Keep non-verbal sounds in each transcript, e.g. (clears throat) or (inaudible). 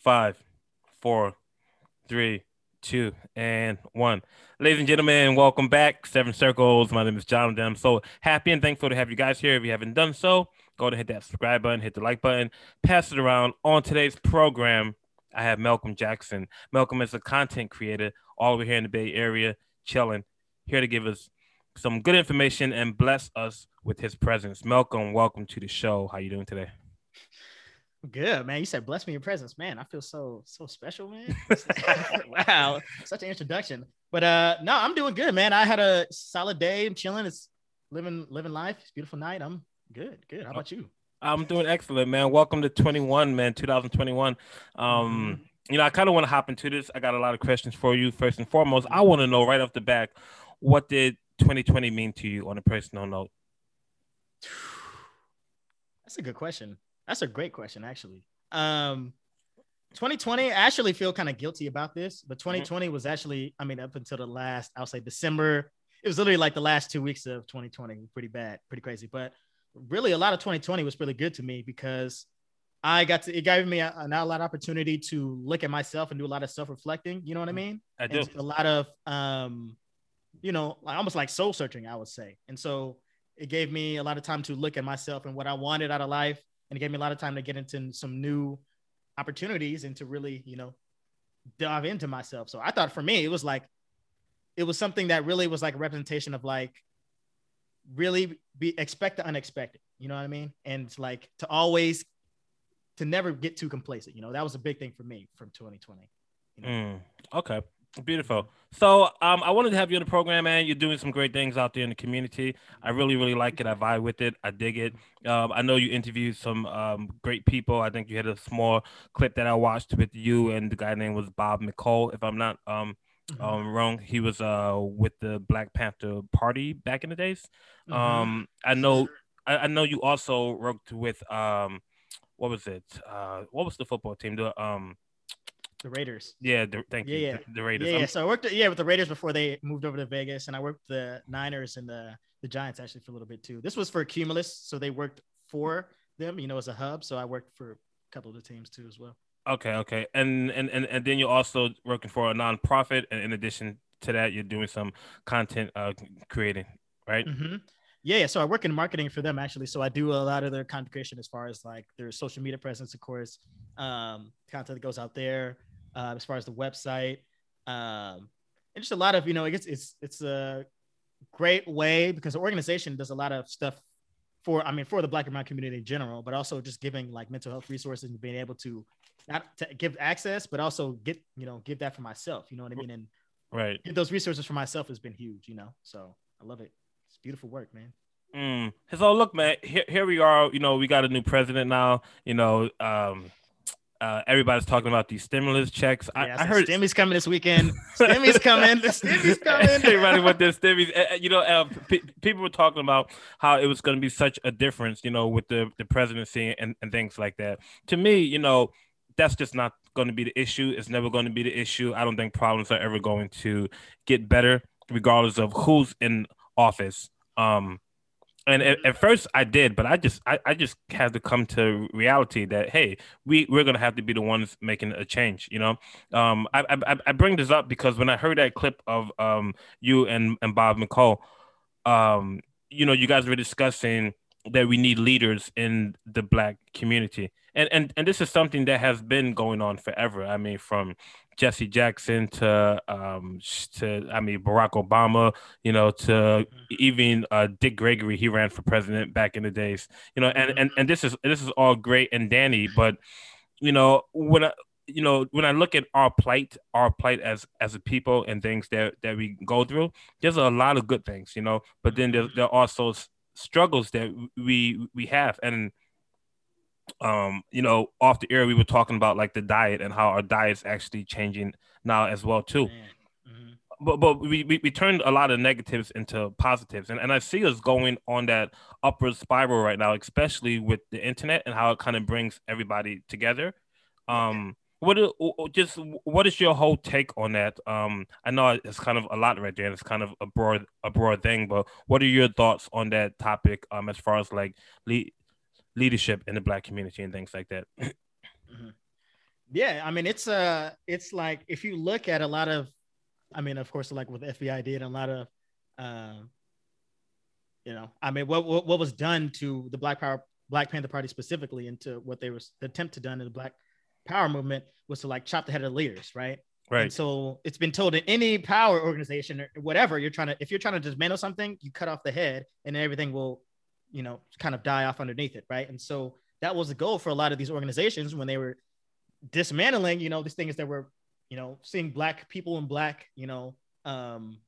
five, four, three, two, and one. Ladies and gentlemen, welcome back. Seven Circles. My name is Jonathan. I'm so happy and thankful to have you guys here. If you haven't done so, go ahead and hit that subscribe button, hit the like button, pass it around. On today's program, I have Malcolm Jackson. Malcolm is a content creator all over here in the Bay Area, chilling, here to give us some good information and bless us with his presence. Malcolm, welcome to the show. How you doing today? Good man. You said bless me your presence, man. I feel so so special, man. (laughs) (laughs) wow, such an introduction. But uh, no, I'm doing good, man. I had a solid day. I'm chilling. It's living living life. It's beautiful night. I'm good. Good. How about you? I'm doing excellent, man. Welcome to 21, man. 2021. Um, mm-hmm. you know, I kind of want to hop into this. I got a lot of questions for you. First and foremost, I want to know right off the back, what did 2020 mean to you on a personal note? (sighs) That's a good question. That's a great question, actually. Um, 2020, I actually feel kind of guilty about this, but 2020 mm-hmm. was actually, I mean, up until the last, I'll say December, it was literally like the last two weeks of 2020, pretty bad, pretty crazy. But really, a lot of 2020 was really good to me because I got to, it gave me a, a, a lot of opportunity to look at myself and do a lot of self reflecting. You know what I mm-hmm. mean? I do. And a lot of, um, you know, almost like soul searching, I would say. And so it gave me a lot of time to look at myself and what I wanted out of life and it gave me a lot of time to get into some new opportunities and to really, you know, dive into myself. So I thought for me, it was like, it was something that really was like a representation of like, really be expect the unexpected. You know what I mean? And like to always, to never get too complacent. You know, that was a big thing for me from 2020. You know? mm, okay. Beautiful. So um, I wanted to have you on the program, man. You're doing some great things out there in the community. I really, really like it. I vibe with it. I dig it. Um, I know you interviewed some um, great people. I think you had a small clip that I watched with you and the guy name was Bob McCall, if I'm not um, mm-hmm. um, wrong. He was uh, with the Black Panther Party back in the days. Mm-hmm. Um, I know. I, I, know you also worked with um, what was it? Uh, what was the football team? The um the Raiders. Yeah, the, thank yeah, you. Yeah, the, the Raiders. Yeah, yeah. So I worked yeah with the Raiders before they moved over to Vegas, and I worked the Niners and the the Giants actually for a little bit too. This was for Cumulus, so they worked for them, you know, as a hub. So I worked for a couple of the teams too as well. Okay, okay, and and and, and then you're also working for a nonprofit, and in addition to that, you're doing some content uh, creating, right? Mm-hmm. Yeah, yeah. So I work in marketing for them actually. So I do a lot of their content creation as far as like their social media presence, of course, um, content that goes out there, uh, as far as the website, um, and just a lot of you know, it's it's it's a great way because the organization does a lot of stuff for I mean for the Black and Brown community in general, but also just giving like mental health resources and being able to not to give access, but also get you know give that for myself. You know what I mean? And right, get those resources for myself has been huge. You know, so I love it. It's beautiful work, man. Mm. So look, man, here, here we are. You know, we got a new president now. You know, um, uh, everybody's talking about these stimulus checks. I, yeah, I heard Stimmy's coming this weekend. Stimmy's coming. The (laughs) Stimmy's coming. (laughs) Everybody with their stimmies. Uh, you know, uh, p- people were talking about how it was going to be such a difference, you know, with the, the presidency and, and things like that. To me, you know, that's just not going to be the issue. It's never going to be the issue. I don't think problems are ever going to get better, regardless of who's in office. Um, and at, at, first I did, but I just I, I just had to come to reality that hey, we we're gonna have to be the ones making a change. You know, um, I I, I bring this up because when I heard that clip of um you and and Bob McCall, um, you know, you guys were discussing that we need leaders in the black community, and and and this is something that has been going on forever. I mean, from Jesse Jackson to um to I mean Barack Obama, you know, to mm-hmm. even uh, Dick Gregory, he ran for president back in the days, you know, and and and this is this is all great and Danny, but you know when I you know when I look at our plight, our plight as as a people and things that that we go through, there's a lot of good things, you know, but then there, there are also struggles that we we have and um, you know, off the air, we were talking about like the diet and how our diet's actually changing now as well too. Mm-hmm. But but we, we, we turned a lot of negatives into positives, and, and I see us going on that upward spiral right now, especially with the internet and how it kind of brings everybody together. Um, what just what is your whole take on that? Um, I know it's kind of a lot right there, and it's kind of a broad a broad thing, but what are your thoughts on that topic? Um, as far as like le- leadership in the black community and things like that. (clears throat) mm-hmm. Yeah, I mean it's uh it's like if you look at a lot of I mean, of course, like what the FBI did, a lot of uh, you know, I mean, what, what what was done to the Black Power Black Panther Party specifically, into what they was the attempt to done in the Black Power movement was to like chop the head of the leaders, right? Right. And so it's been told in any power organization or whatever you're trying to, if you're trying to dismantle something, you cut off the head, and everything will, you know, kind of die off underneath it, right? And so that was the goal for a lot of these organizations when they were dismantling, you know, these things that were, you know, seeing black people and black, you know, um,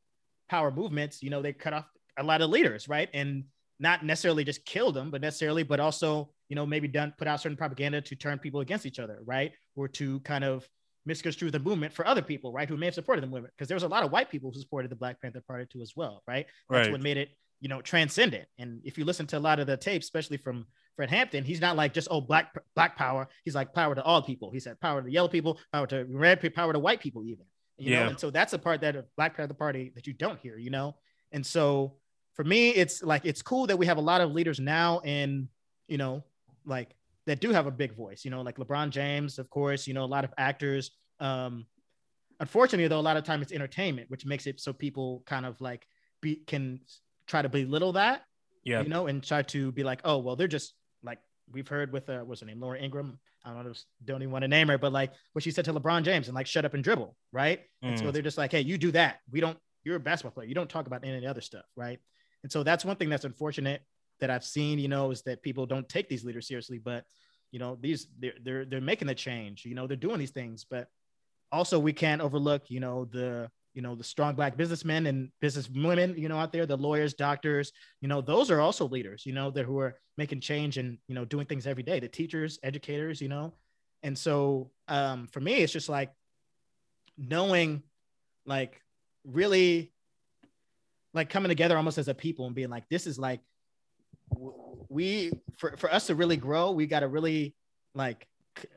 power movements, you know, they cut off a lot of leaders, right? And not necessarily just killed them, but necessarily, but also, you know, maybe done put out certain propaganda to turn people against each other, right? Or to kind of misconstrue the movement for other people, right? Who may have supported the movement. Because there was a lot of white people who supported the Black Panther Party too, as well, right? That's Right. what made it, you know, transcendent. And if you listen to a lot of the tapes, especially from Fred Hampton, he's not like just oh black black power. He's like power to all people. He said power to yellow people, power to red people, power to white people, even. You Yeah. know, and so that's a part that of Black Panther Party that you don't hear, you know. And so for me, it's like it's cool that we have a lot of leaders now, and you know, like that do have a big voice. You know, like LeBron James, of course. You know, a lot of actors. Um, unfortunately, though, a lot of time it's entertainment, which makes it so people kind of like be can try to belittle that Yeah. you know, and try to be like, oh, well, they're just like we've heard with uh, what's her name, Laura Ingraham. I don't know, don't even want to name her, but like what she said to LeBron James and like shut up and dribble, right? And so Mm. they're just like, hey, you do that. We don't. You're a basketball player. You don't talk about any other stuff, right? And so that's one thing that's unfortunate that I've seen, you know, is that people don't take these leaders seriously. But you know, these they're they're they're making the change. You know, they're doing these things, but also we can't overlook, you know, the you know the strong black businessmen and business women, you know, out there, the lawyers, doctors, you know, those are also leaders, you know, that who are making change and you know doing things every day. The teachers, educators, you know, and so um, for me, it's just like knowing, like, really, like coming together almost as a people and being like, this is like, we for for us to really grow, we got to really like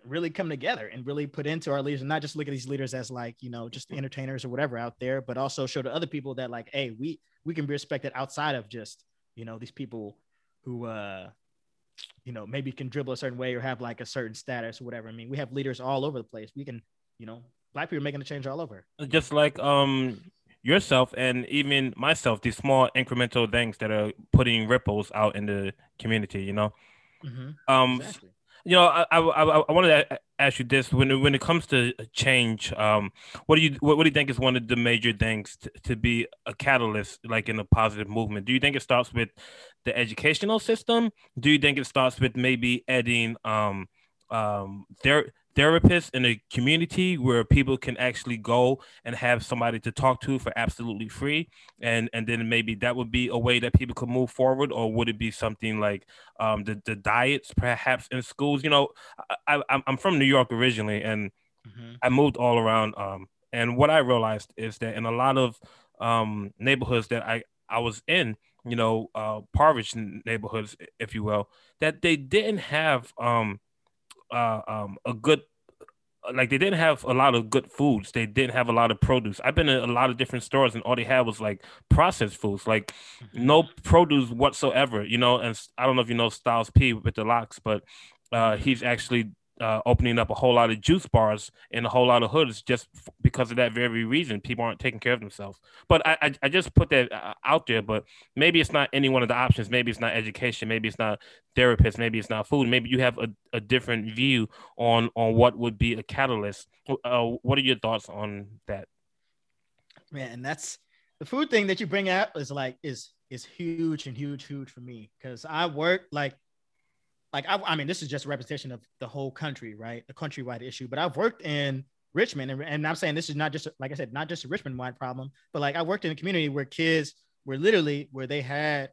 really come together and really put into our leaders and not just look at these leaders as like you know just entertainers or whatever out there but also show to other people that like hey we we can be respected outside of just you know these people who uh you know maybe can dribble a certain way or have like a certain status or whatever. I mean we have leaders all over the place. We can you know black people are making a change all over. Just like um yourself and even myself these small incremental things that are putting ripples out in the community you know? Um exactly you know i i, I, wanted to ask you this. When when it comes to change um what do you what, what do you think is one of the major things to, to be a catalyst like in a positive movement? Do you think it starts with the educational system? Do you think it starts with maybe adding um um ther- therapists in a community where people can actually go and have somebody to talk to for absolutely free and and then maybe that would be a way that people could move forward or would it be something like um the, the diets perhaps in schools you know I, i'm from new york originally and Mhm. I moved all around. Um, and what I realized is that in a lot of um, neighborhoods that I, I was in, you know, uh, impoverished neighborhoods, if you will, that they didn't have um, uh, um, a good, like they didn't have a lot of good foods. They didn't have a lot of produce. I've been in a lot of different stores, and all they had was like processed foods, like no produce whatsoever. You know, and I don't know if you know Styles P with the locks, but uh, he's actually uh, opening up a whole lot of juice bars in a whole lot of hoods just f- because of that very reason. People aren't taking care of themselves. But I, I, I just put that uh, out there. But maybe it's not any one of the options. Maybe it's not education. Maybe it's not therapist. Maybe it's not food. Maybe you have a, a different view on on what would be a catalyst. Uh, what are your thoughts on that? man and that's the food thing that you bring up is like is is huge and huge huge for me because i work like like I, I mean this is just a representation of the whole country right? The countrywide issue but i've worked in richmond and, and i'm saying this is not just like i said not just a richmond wide problem but like i worked in a community where kids were literally where they had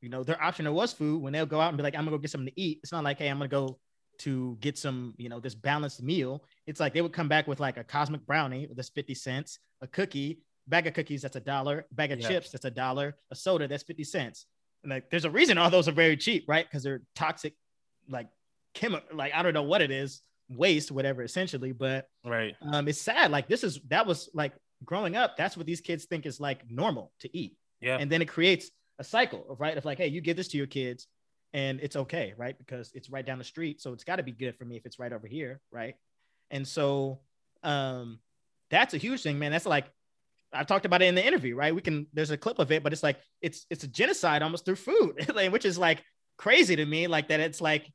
you know their option was food when they'll go out and be like i'm gonna go get something to eat. It's not like hey i'm gonna go to get some you know this balanced meal. It's like they would come back with like a cosmic brownie that's 50 cents a cookie bag of cookies that's a dollar bag of Yeah. chips that's a dollar a soda that's 50 cents. And like there's a reason all those are very cheap right? Because they're toxic like chemical like i don't know what it is waste whatever essentially but Right. um it's sad like this is that was like growing up that's what these kids think is like normal to eat Yeah. and then it creates a cycle of right of like hey you give this to your kids and it's okay right because it's right down the street so it's got to be good for me if it's right over here right And so um that's a huge thing, man. That's like I talked about it in the interview, right? We can there's a clip of it, but it's like it's it's a genocide almost through food, (laughs) which is like crazy to me, like that it's like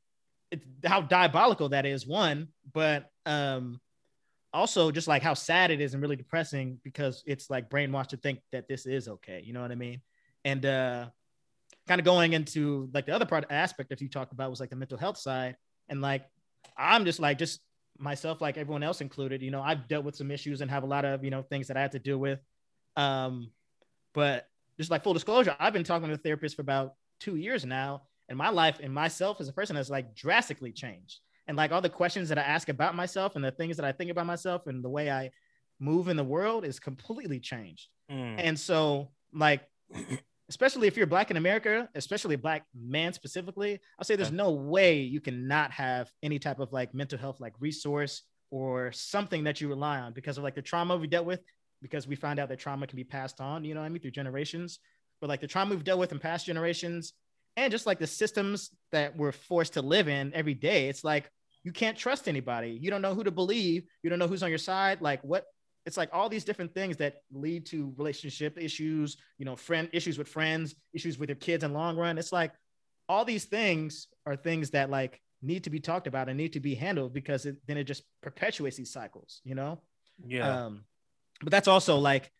it's how diabolical that is, one, but um also just like how sad it is and really depressing because it's like brainwashed to think that this is okay. You know what I mean? And uh kind of going into like the other part aspect that you talked about was like the mental health side. And like I'm just like just myself, like everyone else included, you know, I've dealt with some issues and have a lot of, you know, things that I had to deal with. Um, but just like full disclosure, I've been talking to a therapist for about two years now, and my life and myself as a person has like drastically changed. And like all the questions that I ask about myself and the things that I think about myself and the way I move in the world is completely changed. Mm. And so, like, especially if you're black in America, especially black man specifically, I'll say there's no way you cannot have any type of like mental health like resource or something that you rely on because of like the trauma we dealt with, because we found out that trauma can be passed on, you know what I mean, through generations. But like the trauma we've dealt with in past generations and just like the systems that we're forced to live in every day, it's like you can't trust anybody. You don't know who to believe. You don't know who's on your side. Like what it's like all these different things that lead to relationship issues, you know, friend issues with friends, issues with your kids in long run. It's like all these things are things that like need to be talked about and need to be handled because it, then it just perpetuates these cycles, you know? Yeah. Um, but that's also like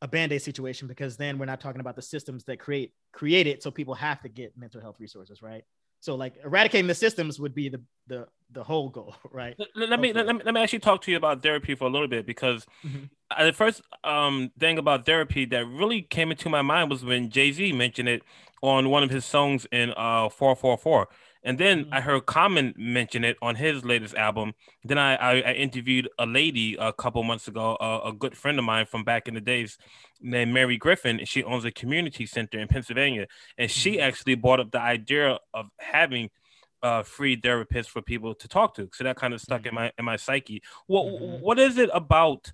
a band-aid situation because then we're not talking about the systems that create create it so people have to get mental health resources, right? So like eradicating the systems would be the the the whole goal, (laughs) right? Let, let me let, me let me actually talk to you about therapy for a little bit because mm-hmm. the first um thing about therapy that really came into my mind was when Jay Z mentioned it on one of his songs in uh 444 and then mm-hmm. I heard Common mention it on his latest album. Then I, I, I interviewed a lady a couple months ago, a good friend of mine from back in the days named Mary Griffin. and She owns a community center in Pennsylvania. And she mm-hmm. actually brought up the idea of having uh, free therapists for people to talk to. So that kind of stuck mm-hmm. in my in my psyche. What mm-hmm. what is it about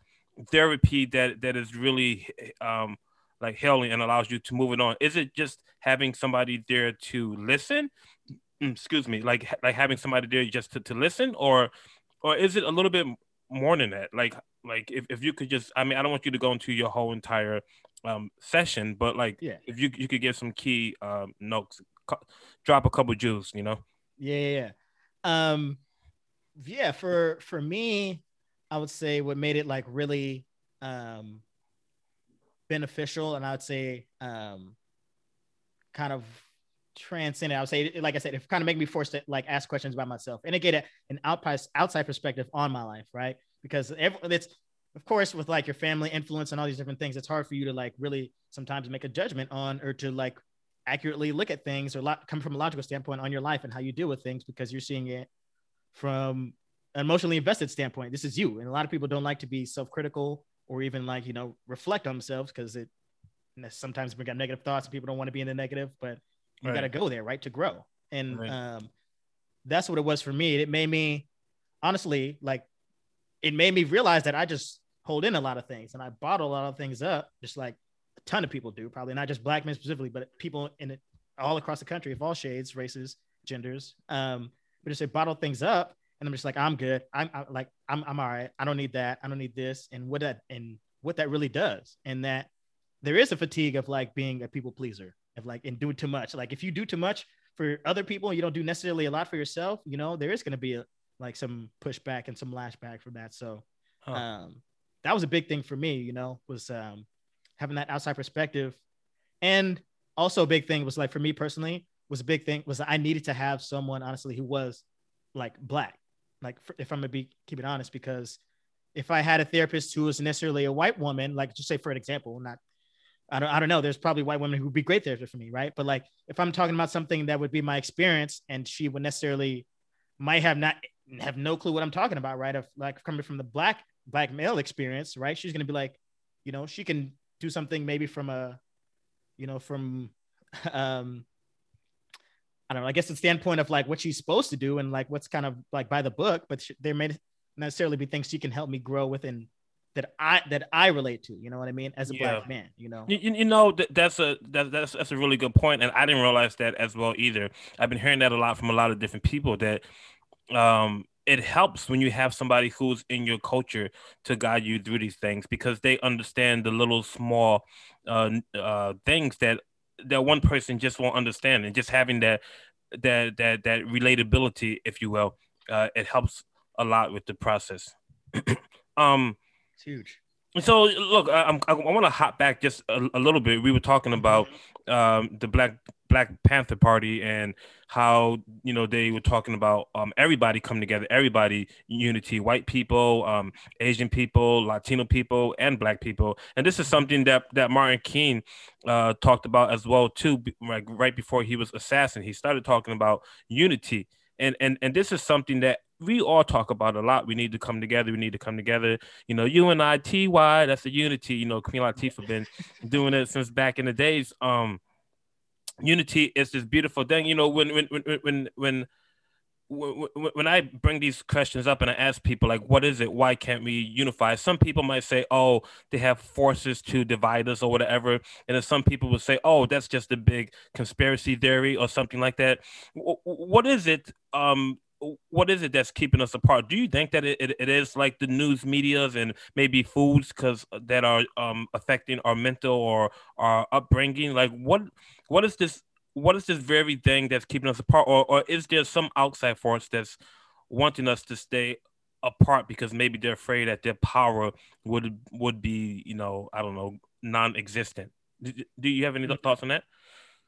therapy that that is really um, like healing and allows you to move it on? Is it just having somebody there to listen? Mm, excuse me, like like having somebody there just to, to listen, or or is it a little bit more than that? Like like if, if you could just, I mean, I don't want you to go into your whole entire um session, but like yeah. if you you could give some key um notes, drop a couple jewels, you know. Yeah, yeah, um, yeah. For for me, I would say what made it like really um beneficial, and I would say um kind of transcendent. I would say, like I said, it kind of make me forced to like ask questions about myself and it get an outside outside perspective on my life, right? Because every, it's of course with like your family influence and all these different things, it's hard for you to like really sometimes make a judgment on or to like accurately look at things or lot, come from a logical standpoint on your life and how you deal with things because you're seeing it from an emotionally invested standpoint. This is you, and a lot of people don't like to be self-critical or even like you know reflect on themselves because it sometimes we got negative thoughts and people don't want to be in the negative, but you right. got to go there, right, to grow. And right. um, that's what it was for me. It made me, honestly, like, it made me realize that I just hold in a lot of things and I bottle a lot of things up, just like a ton of people do. Probably not just black men specifically, but people in it all across the country of all shades, races, genders. Um, but just say bottle things up, and I'm just like, I'm good. I'm, I'm like, I'm, I'm all right. I don't need that. I don't need this. And what that and what that really does, and that there is a fatigue of like being a people pleaser of like and doing too much. Like if you do too much for other people, you don't do necessarily a lot for yourself. You know, there is going to be a, like some pushback and some lashback from that. So huh. um, that was a big thing for me. You know, was um, having that outside perspective, and also a big thing was like for me personally was a big thing was I needed to have someone honestly who was like black. Like if I'm gonna be keep it honest, because if I had a therapist who was necessarily a white woman, like just say for an example, not I don't, I don't know. There's probably white women who would be great therapists for me, right? But like, if I'm talking about something that would be my experience, and she would necessarily might have not have no clue what I'm talking about, right? Of like coming from the black black male experience, right? She's gonna be like, you know, she can do something maybe from a, you know, from, (laughs) um, I don't know. I guess the standpoint of like what she's supposed to do and like what's kind of like by the book, but there may necessarily be things she can help me grow within that I that I relate to. You know what I mean? As a yeah. black man, you know. You, you know that, that's a that, that's that's a really good point, and I didn't realize that as well either. I've been hearing that a lot from a lot of different people that um it helps when you have somebody who's in your culture to guide you through these things because they understand the little small uh, uh, things that that one person just won't understand and just having that that that that relatability if you will uh, it helps a lot with the process (clears throat) um it's huge so look i, I'm, I want to hop back just a, a, little bit we were talking about um, the black Black Panther Party and how you know they were talking about um, everybody come together, everybody unity, white people, um, Asian people, Latino people, and Black people. And this is something that that Martin King uh, talked about as well too, like right before he was assassinated. He started talking about unity, and and and this is something that we all talk about a lot. We need to come together. We need to come together. You know, you and I, TY, that's a unity. You know, Queen Latifah (laughs) been doing it since back in the days. Um, unity is this beautiful thing. You know, when when when when when when I bring these questions up and I ask people like, what is it? Why can't we unify? Some people might say, oh, they have forces to divide us or whatever. And then some people will say, oh, that's just a big conspiracy theory or something like that. What is it um, what is it that's keeping us apart? Do you think that it, it, it is like the news medias and maybe foods because uh, that are um, affecting our mental or our upbringing? Like what what is this what is this very thing that's keeping us apart, or or is there some outside force that's wanting us to stay apart because maybe they're afraid that their power would would be you know I don't know non-existent? Do, do you have any mm-hmm. thoughts on that?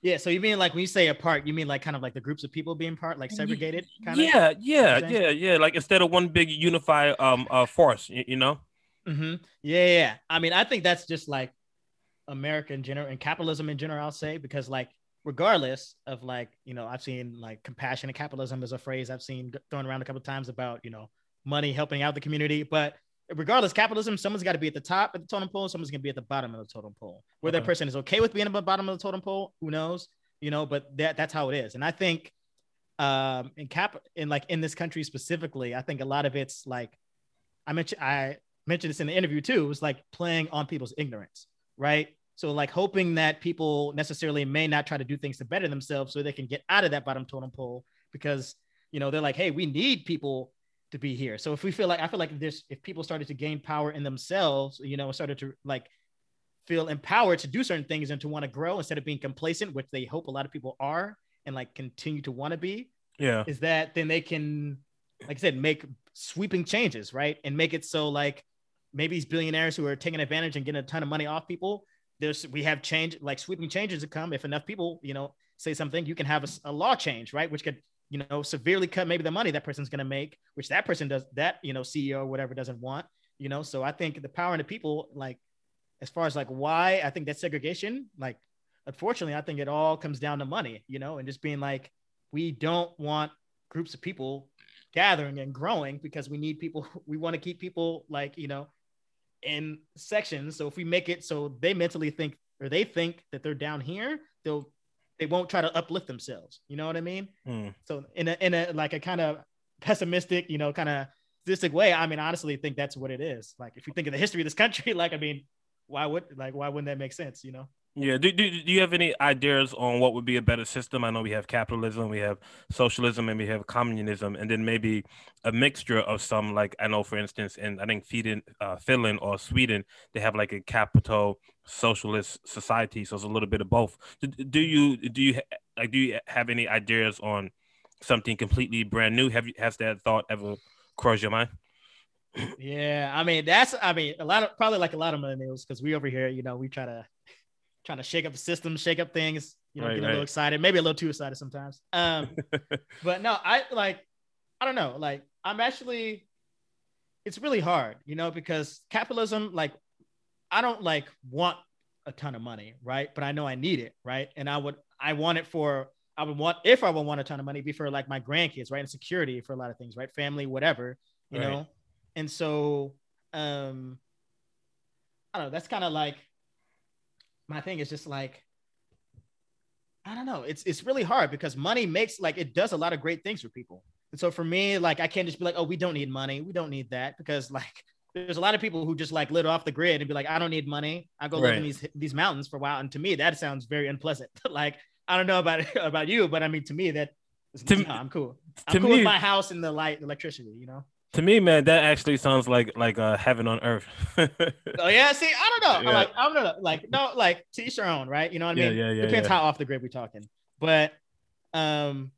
Yeah, so you mean like when you say apart, you mean like kind of like the groups of people being part, like segregated kind yeah, of? Yeah, yeah, yeah, yeah. Like instead of one big unified um uh force, you, you know? Mm-hmm. Yeah, yeah. I mean, I think that's just like America in general and capitalism in general, I'll say, because like regardless of like, you know, I've seen like compassionate capitalism is a phrase I've seen thrown around a couple times about, you know, money helping out the community. But regardless, capitalism, someone's got to be at the top of the totem pole, someone's gonna be at the bottom of the totem pole. Whether okay. that person is okay with being at the bottom of the totem pole, who knows? You know, but that that's how it is. And I think um in cap in like in this country specifically, I think a lot of it's like I mentioned I mentioned this in the interview too, it was like playing on people's ignorance, right? So like hoping that people necessarily may not try to do things to better themselves so they can get out of that bottom totem pole because you know they're like, hey, we need people to be here. So if we feel like I feel like this, if people started to gain power in themselves, you know, started to like feel empowered to do certain things and to want to grow instead of being complacent, which they hope a lot of people are and like continue to want to be. Yeah. Is that then they can, like I said, make sweeping changes, right? And make it so like maybe these billionaires who are taking advantage and getting a ton of money off people, there's we have change like sweeping changes to come. If enough people, you know, say something, you can have a, a law change, right? Which could you know, severely cut maybe the money that person's going to make, which that person does that, you know, CEO or whatever doesn't want, you know? So I think the power in the people, like, as far as like why I think that segregation, like, unfortunately, I think it all comes down to money, you know, and just being like, we don't want groups of people gathering and growing because we need people, (laughs) we want to keep people like, you know, in sections. So if we make it so they mentally think or they think that they're down here, they'll they won't try to uplift themselves. You know what I mean? Mm. So in a in a like a kind of pessimistic, you know, kind of sadistic way, I mean, honestly, think that's what it is. Like if you think of the history of this country, (laughs) like I mean, why would like why wouldn't that make sense? You know? Yeah. Do, do, do you have any ideas on what would be a better system? I know we have capitalism, we have socialism, and we have communism, and then maybe a mixture of some. Like I know, for instance, in I think Finland, uh, Finland or Sweden, they have like a capital socialist society, so it's a little bit of both. Do, do you do you like do you have any ideas on something completely brand new? Have you has that thought ever crossed your mind? Yeah, I mean that's I mean a lot of probably like a lot of millennials because we over here, you know, we try to trying to shake up the system, shake up things, you know, right, get a little excited, maybe a little too excited sometimes. Um, (laughs) but no, I like, I don't know, like I'm actually, it's really hard, you know, because capitalism, like, I don't like want a ton of money, right? But I know I need it, right? And I would, I want it for, I would want, if I would want a ton of money, be for like my grandkids, right? And security for a lot of things, right? Family, whatever, you right. know? And so, um, I don't know, that's kind of like, my thing is just like I don't know. It's it's really hard because money makes like it does a lot of great things for people. And so for me, like I can't just be like, oh, we don't need money. We don't need that because like there's a lot of people who just like lit off the grid and be like, I don't need money. I go right. live in these these mountains for a while. And to me, that sounds very unpleasant. (laughs) like I don't know about (laughs) about you, but I mean to me that To, no, I'm cool. I'm cool me, with my house and the light, electricity. You know. To me, man, that actually sounds like like uh, heaven on earth. (laughs) oh yeah, see, I don't know. Yeah. Like I don't know. Like no, like to each their own, right? You know what I mean? Yeah, yeah, yeah. Depends yeah. how off the grid we're talking. But um,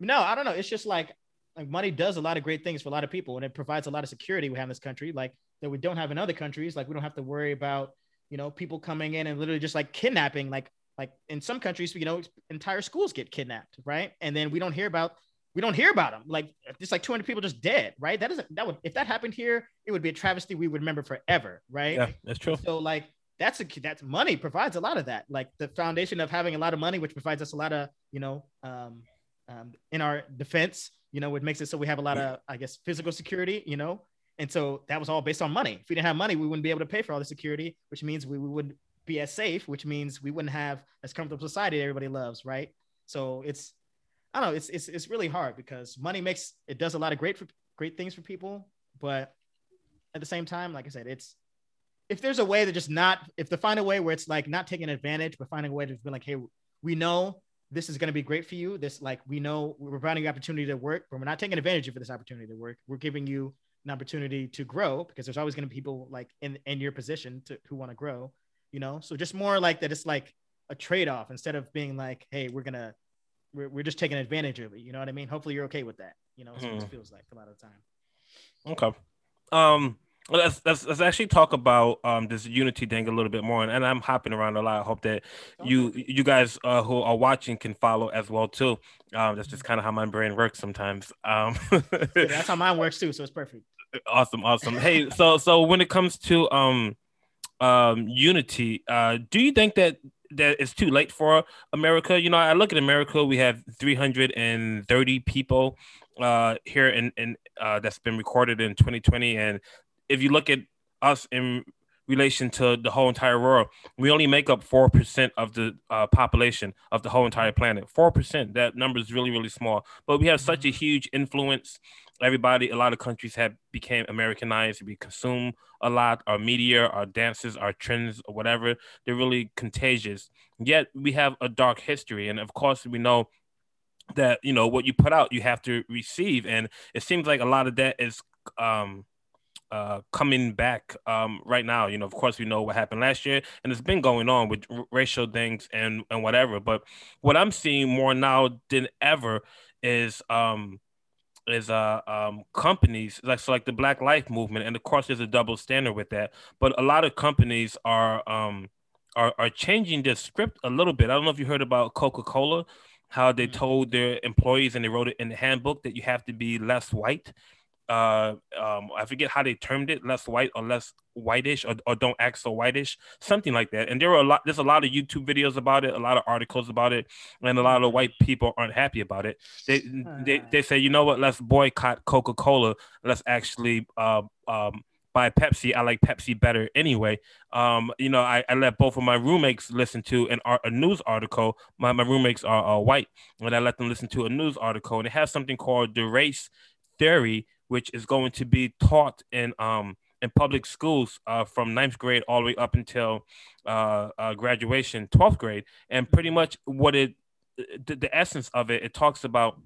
no, I don't know. It's just like like money does a lot of great things for a lot of people, and it provides a lot of security we have in this country, like that we don't have in other countries. Like we don't have to worry about you know people coming in and literally just like kidnapping. Like like in some countries, you know, entire schools get kidnapped, right? And then we don't hear about we don't hear about them. Like it's like 200 people just dead, right? That isn't that would if that happened here, it would be a travesty we would remember forever, right? Yeah, that's true. So like that's a that's money provides a lot of that. Like the foundation of having a lot of money, which provides us a lot of you know um, um, in our defense, you know, what makes it so we have a lot of I guess physical security, you know. And so that was all based on money. If we didn't have money, we wouldn't be able to pay for all the security, which means we, we wouldn't be as safe, which means we wouldn't have as comfortable society everybody loves, right? So it's I don't know, it's it's it's really hard because money makes it does a lot of great for great things for people, but at the same time, like I said, it's if there's a way to just not if they find a way where it's like not taking advantage, but finding a way to be like, hey, we know this is going to be great for you. This like we know we're providing you opportunity to work, but we're not taking advantage of this opportunity to work. We're giving you an opportunity to grow because there's always going to be people like in in your position to who want to grow, you know. So just more like that. It's like a trade off instead of being like, hey, we're gonna we're, we're just taking advantage of it. You know what I mean? Hopefully you're okay with that. You know, mm. what it feels like a lot of the time. Okay. Um, let's, let's let's actually talk about um this unity thing a little bit more, and, and I'm hopping around a lot. I hope that you you guys uh, who are watching can follow as well too. Um, that's just mm-hmm. kind of how my brain works sometimes. Um, yeah, that's how mine works too, so it's perfect. (laughs) Awesome, awesome. hey, so so when it comes to um um unity, uh, do you think that that it's too late for America. You know, I look at America, we have 330 people uh, here in, in uh, that's been recorded in 2020. And if you look at us in relation to the whole entire world, we only make up 4% of the uh, population of the whole entire planet. 4%. That number is really, really small. But we have such a huge influence. Everybody a lot of countries have became americanized. We consume a lot. Our media our dances our trends or whatever they're really contagious. Yet we have a dark history. And of course we know that you know what you put out you have to receive. And it seems like a lot of that is um uh, coming back um, right now. You know, of course, we know what happened last year, and it's been going on with r- racial things and and whatever. But what I'm seeing more now than ever is um, is uh um companies like so like the Black Life Movement, and of course there's a double standard with that. But a lot of companies are um are are changing their script a little bit. I don't know if you heard about Coca Cola, how they mm-hmm. told their employees and they wrote it in the handbook that you have to be less white uh, um, I forget how they termed it, less white or less whitish, or, or don't act so whitish, something like that. And there were a lot. There's a lot of YouTube videos about it, a lot of articles about it, and a lot of white people aren't happy about it. They they, they say, you know what? Let's boycott Coca Cola. Let's actually uh, um, buy Pepsi. I like Pepsi better anyway. Um, you know, I, I let both of my roommates listen to an art, a news article. My, my roommates are, are white, and I let them listen to a news article, and it has something called the race theory, which is going to be taught in um in public schools uh, from ninth grade all the way up until uh, uh, graduation, 12th grade. And pretty much what it, the, the, essence of it, it talks about,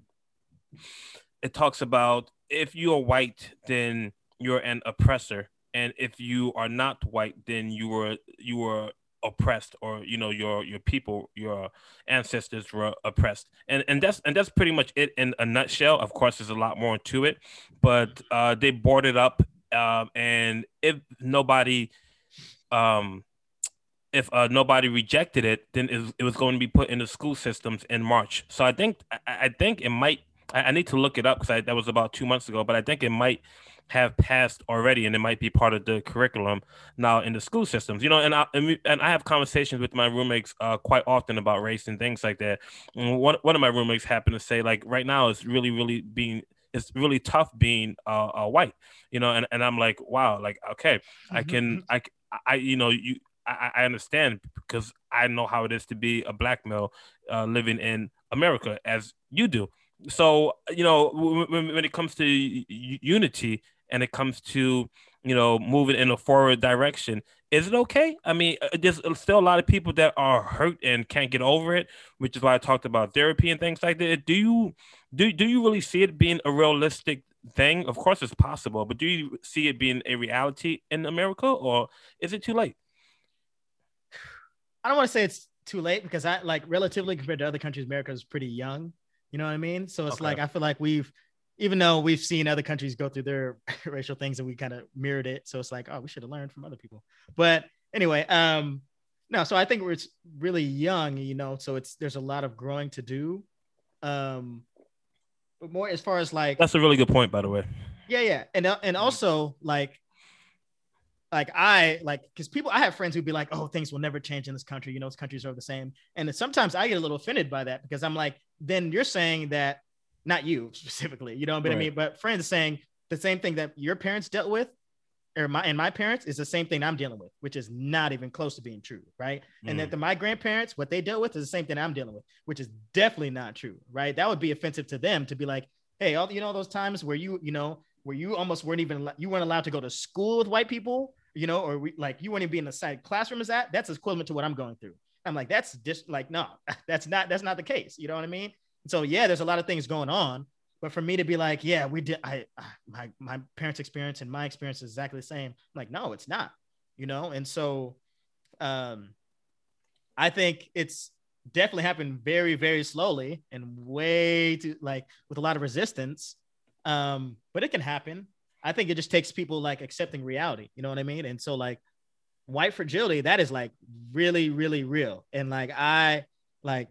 it talks about if you are white, then you're an oppressor. And if you are not white, then you were, you were oppressed or you know your your people your ancestors were oppressed. And and that's and that's pretty much it in a nutshell. Of course there's a lot more to it but uh they boarded up um and if nobody um if uh, nobody rejected it then it, it was going to be put in the school systems in march. So i think i, I think it might I, I need to look it up because that was about two months ago but i think it might have passed already and it might be part of the curriculum now in the school systems you know and i and, we, and i have conversations with my roommates uh, quite often about race and things like that and one, one of my roommates happened to say like right now it's really really being it's really tough being uh, uh, white you know and, and i'm like wow like okay i mm-hmm, can mm-hmm. i i you know you I, I understand because I know how it is to be a black male uh, living in America as you do. So you know when, when it comes to unity, and it comes to you know, moving in a forward direction. Is it okay? I mean, uh, there's still a lot of people that are hurt and can't get over it, which is why I talked about therapy and things like that. Do you do do you really see it being a realistic thing? Of course, it's possible, but do you see it being a reality in America, or is it too late? I don't want to say it's too late because I like relatively compared to other countries, America is pretty young. You know what I mean? So it's okay. like I feel like we've even though we've seen other countries go through their (laughs) racial things and we kind of mirrored it. So it's like, oh, we should have learned from other people. But anyway, um, no, so I think we're really young, you know, so it's there's a lot of growing to do. Um, but more as far as like that's a really good point, by the way. Yeah, yeah, and uh, and also like like I like because people I have friends who'd be like, oh, things will never change in this country. You know, this countries are the same. And sometimes I get a little offended by that because I'm like, then you're saying that not you specifically, you know what. I mean? But friends saying the same thing that your parents dealt with, or my and my parents is the same thing I'm dealing with, which is not even close to being true, right? Mm. And that the, my grandparents, what they dealt with is the same thing I'm dealing with, which is definitely not true, right? That would be offensive to them to be like, hey, all you know those times where you, you know, where you almost weren't even you weren't allowed to go to school with white people, you know, or we, like you weren't even being in the side classroom as that. That's equivalent to what I'm going through. I'm like, that's just like no, (laughs) that's not that's not the case. You know what I mean? So yeah, there's a lot of things going on, but for me to be like, yeah, we did, I, my, my parents' experience and my experience is exactly the same. I'm like, no, it's not, you know? And so, um, I think it's definitely happened very, very slowly and way too, like with a lot of resistance. Um, but it can happen. I think it just takes people like accepting reality, you know what I mean? And so like white fragility, that is like really, really real. And like, I like,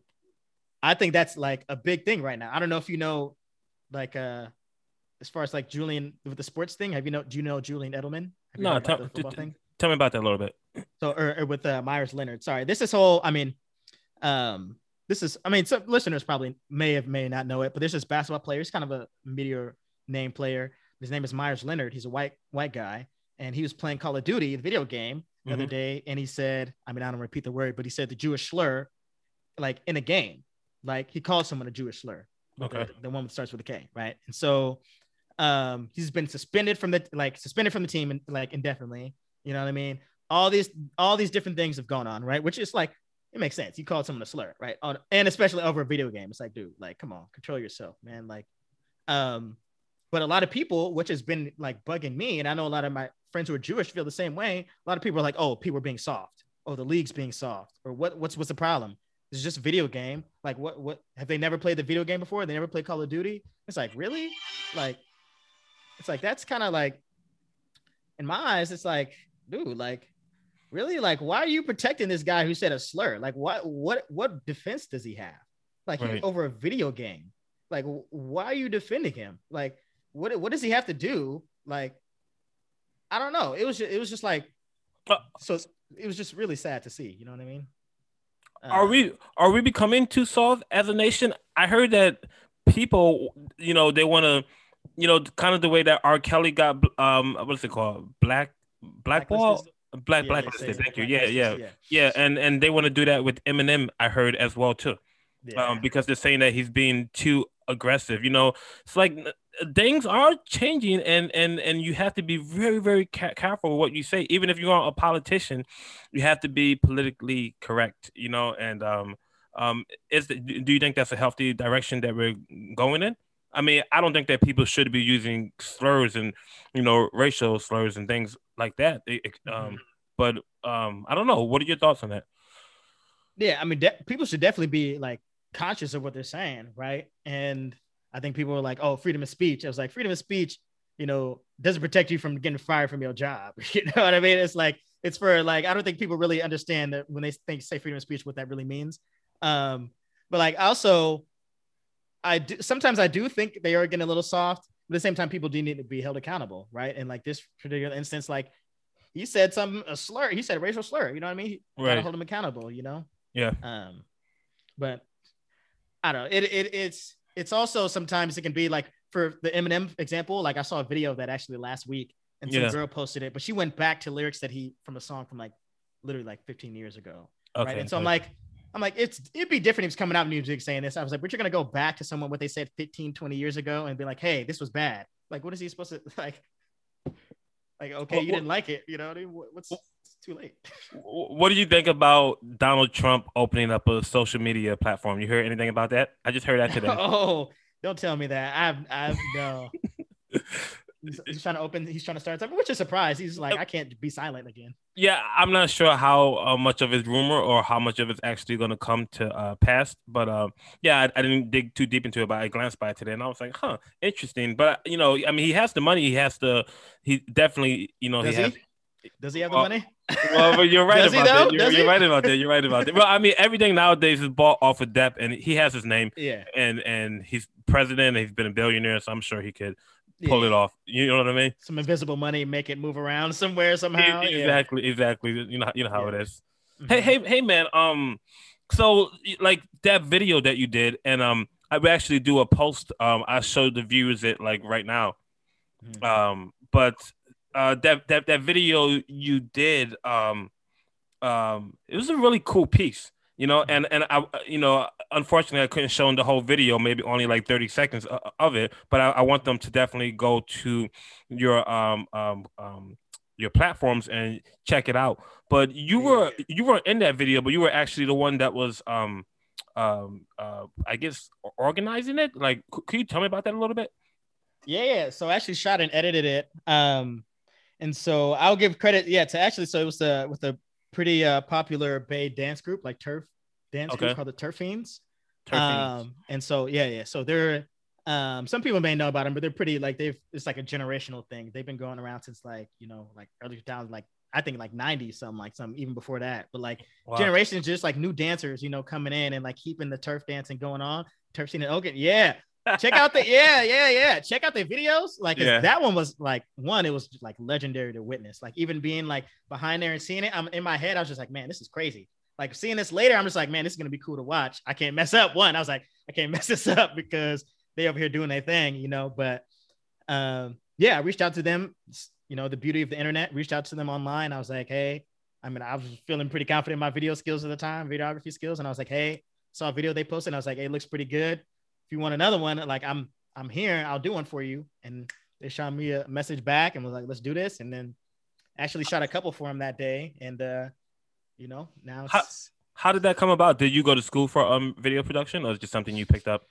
I think that's like a big thing right now. I don't know if you know like uh as far as like Julian with the sports thing, have you know do you know Julian Edelman? no, tell, t- t- tell me about that a little bit. So or, or with uh, Meyers Leonard. Sorry, this is whole. I mean, um, this is. I mean, some listeners probably may have may not know it, but there's this basketball player. He's kind of a meteor name player. His name is Meyers Leonard. He's a white white guy, and he was playing Call of Duty, the video game, the mm-hmm. other day, and he said, I mean, I don't repeat the word, but he said the Jewish slur, like in a game, like he called someone a Jewish slur okay. The, the, one that starts with a K, right? And so um he's been suspended from the like suspended from the team and like indefinitely. You know what I mean? All these all these different things have gone on, right? Which is like it makes sense. You called someone a slur, right? On, and especially over a video game. It's like, dude, like, come on, control yourself, man. Like, um, but a lot of people, which has been like bugging me, and I know a lot of my friends who are Jewish feel the same way. A lot of people are like, oh, people are being soft. Oh, the league's being soft. Or what what's what's the problem? It's just video game. Like what what have they never played the video game before? They never played Call of Duty? It's like, really? Like it's like that's kind of like in my eyes, it's like, dude, like really? Like, why are you protecting this guy who said a slur? Like what what what defense does he have? Like right. over a video game. Like, why are you defending him? Like, what what does he have to do? Like, I don't know. It was just, it was just like uh, so it was just really sad to see, you know what I mean? Are we are we becoming too soft as a nation? I heard that people, you know, they want to, you know, kind of the way that R. Kelly got, um, what's it called, black blackball. Black yeah, blacklisted. Thank you. Yeah, yeah, yeah, yeah. And and they want to do that with Eminem. I heard as well too, yeah. um, because they're saying that he's being too aggressive. You know, it's like things are changing and and and you have to be very very careful with what you say. Even if you are a politician you have to be politically correct you know and um um is the, do you think that's a healthy direction that we're going in? I mean i don't think that people should be using slurs and you know racial slurs and things like that. Um mm-hmm. but um i don't know. What are your thoughts on that? Yeah i mean de- people should definitely be like conscious of what they're saying right? And I think people were like, "Oh, freedom of speech." I was like, "Freedom of speech, you know, doesn't protect you from getting fired from your job." (laughs) you know what I mean? It's like it's for like I don't think people really understand that when they think say freedom of speech, what that really means. Um, but like also, I do sometimes I do think they are getting a little soft. But at the same time, people do need to be held accountable, right? And like this particular instance, like he said some a slur, he said a racial slur. You know what I mean? Right. Gotta hold him accountable. You know? Yeah. Um, but I don't know. It it it's it's also sometimes it can be like for the Eminem example, like I saw a video of that actually last week and some yeah. girl posted it, but she went back to lyrics that he from a song from like literally like 15 years ago. Okay, right. And so I'm like, I'm like, it's it'd be different if it's coming out new music saying this. I was like, but you're gonna go back to someone what they said 15, 20 years ago and be like, hey, this was bad. Like, what is he supposed to (laughs) like? Like okay, you didn't like it. You know, what I mean? What's too late. (laughs) What do you think about Donald Trump opening up a social media platform? You heard anything about that? I just heard that today. (laughs) oh, don't tell me that. I've, I've no. (laughs) He's, he's, trying to open. He's trying to start something, which is a surprise. He's like, I can't be silent again. Yeah, I'm not sure how uh, much of his rumor or how much of it's actually going to come to uh, pass. But uh, yeah, I, I, didn't dig too deep into it. But I glanced by it today, and I was like, huh, interesting. But you know, I mean, he has the money. He has to. He definitely, you know, Does he, he? has. Does he have the money? Well, but you're right about that. You're, you're right about that. You're right about that. Well, I mean, everything nowadays is bought off of Depp, and he has his name. Yeah. And and he's president. And He's been a billionaire, so I'm sure he could pull yeah. it off. You know what I mean? Some invisible money, make it move around somewhere somehow. Exactly, yeah. exactly. You know, you know how yeah. it is. Mm-hmm. Hey, hey, hey, man. Um, so like that video that you did, and um, I would actually do a post. Um, I showed the viewers it like right now. Mm-hmm. Um, but uh, that that that video you did, um, um, it was a really cool piece you know and and i you know unfortunately i couldn't show them the whole video maybe only like 30 seconds of it but i, I want them to definitely go to your um, um um your platforms and check it out. But you were you weren't in that video but you were actually the one that was um um uh i guess organizing it? Like could you tell me about that a little bit? Yeah, yeah. so i actually shot and edited it um and so I'll give credit, yeah, to actually. So it was the with a pretty uh, popular Bay dance group, like Turf dance okay. group called the Turf Fiends. Um, and so yeah, yeah. So they're um, some people may know about them, but they're pretty like they've it's like a generational thing. They've been going around since like you know like early 2000s, like I think like 90 something like some even before that. But like wow. generations, just like new dancers, you know, coming in and like keeping the turf dancing going on. Turf scene and okay, yeah. Check out the yeah, yeah, yeah. Check out the videos. Like yeah. that one was like one, it was like legendary to witness. Like even being like behind there and seeing it, I'm in my head, I was just like, man, this is crazy. Like seeing this later, I'm just like, man, this is gonna be cool to watch. I can't mess up one. I was like, I can't (laughs) mess this up because they over here doing their thing, you know. But um, yeah, I reached out to them. You know, the beauty of the internet. Reached out to them online. I was like, hey, I mean, I was feeling pretty confident in my video skills at the time, videography skills, and I was like, hey, saw a video they posted. And I was like, hey, it looks pretty good you want another one, like I'm I'm here, I'll do one for you. And they shot me a message back and was like, let's do this. And then actually shot a couple for him that day. And uh, you know, now how, how did that come about? Did you go to school for um video production or is it just something you picked up?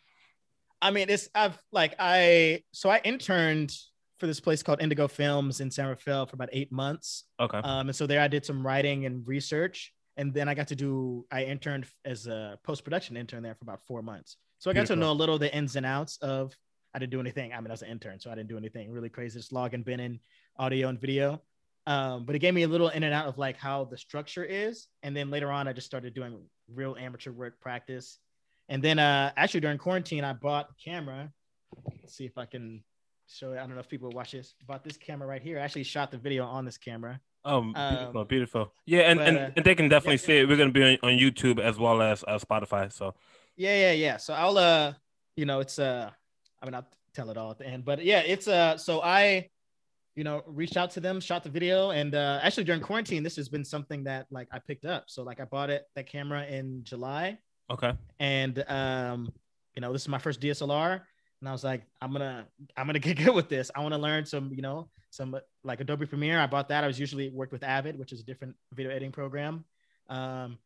I mean, it's I've like I so I interned for this place called Indigo Films in San Rafael for about eight months. Okay. Um, and so there I did some writing and research, and then I got to do I interned as a post production intern there for about four months. So I got Beautiful. to know a little of the ins and outs of. I didn't do anything. I mean, I was an intern, so I didn't do anything really crazy. Just log and bin in audio and video. Um, but it gave me a little in and out of like how the structure is. And then later on, I just started doing real amateur work practice. And then uh, actually during quarantine, I bought a camera. Let's see if I can show it. I don't know if people watch this. Bought this camera right here. I actually shot the video on this camera. Oh, beautiful, um, beautiful. Yeah, and, but, and, uh, and they can definitely yeah, see it. We're gonna be on, on YouTube as well as uh, Spotify. So yeah, yeah, yeah. So I'll uh, you know, it's uh, I mean, I'll tell it all at the end, but yeah, it's uh, so I, you know, reached out to them, shot the video, and uh, actually during quarantine, this has been something that like I picked up. So like I bought it that camera in July. Okay. And um, you know, this is my first DSLR, and I was like, I'm gonna, I'm gonna (laughs) get good with this. I want to learn some, you know, some like Adobe Premiere. I bought that. I was usually worked with Avid, which is a different video editing program. Um,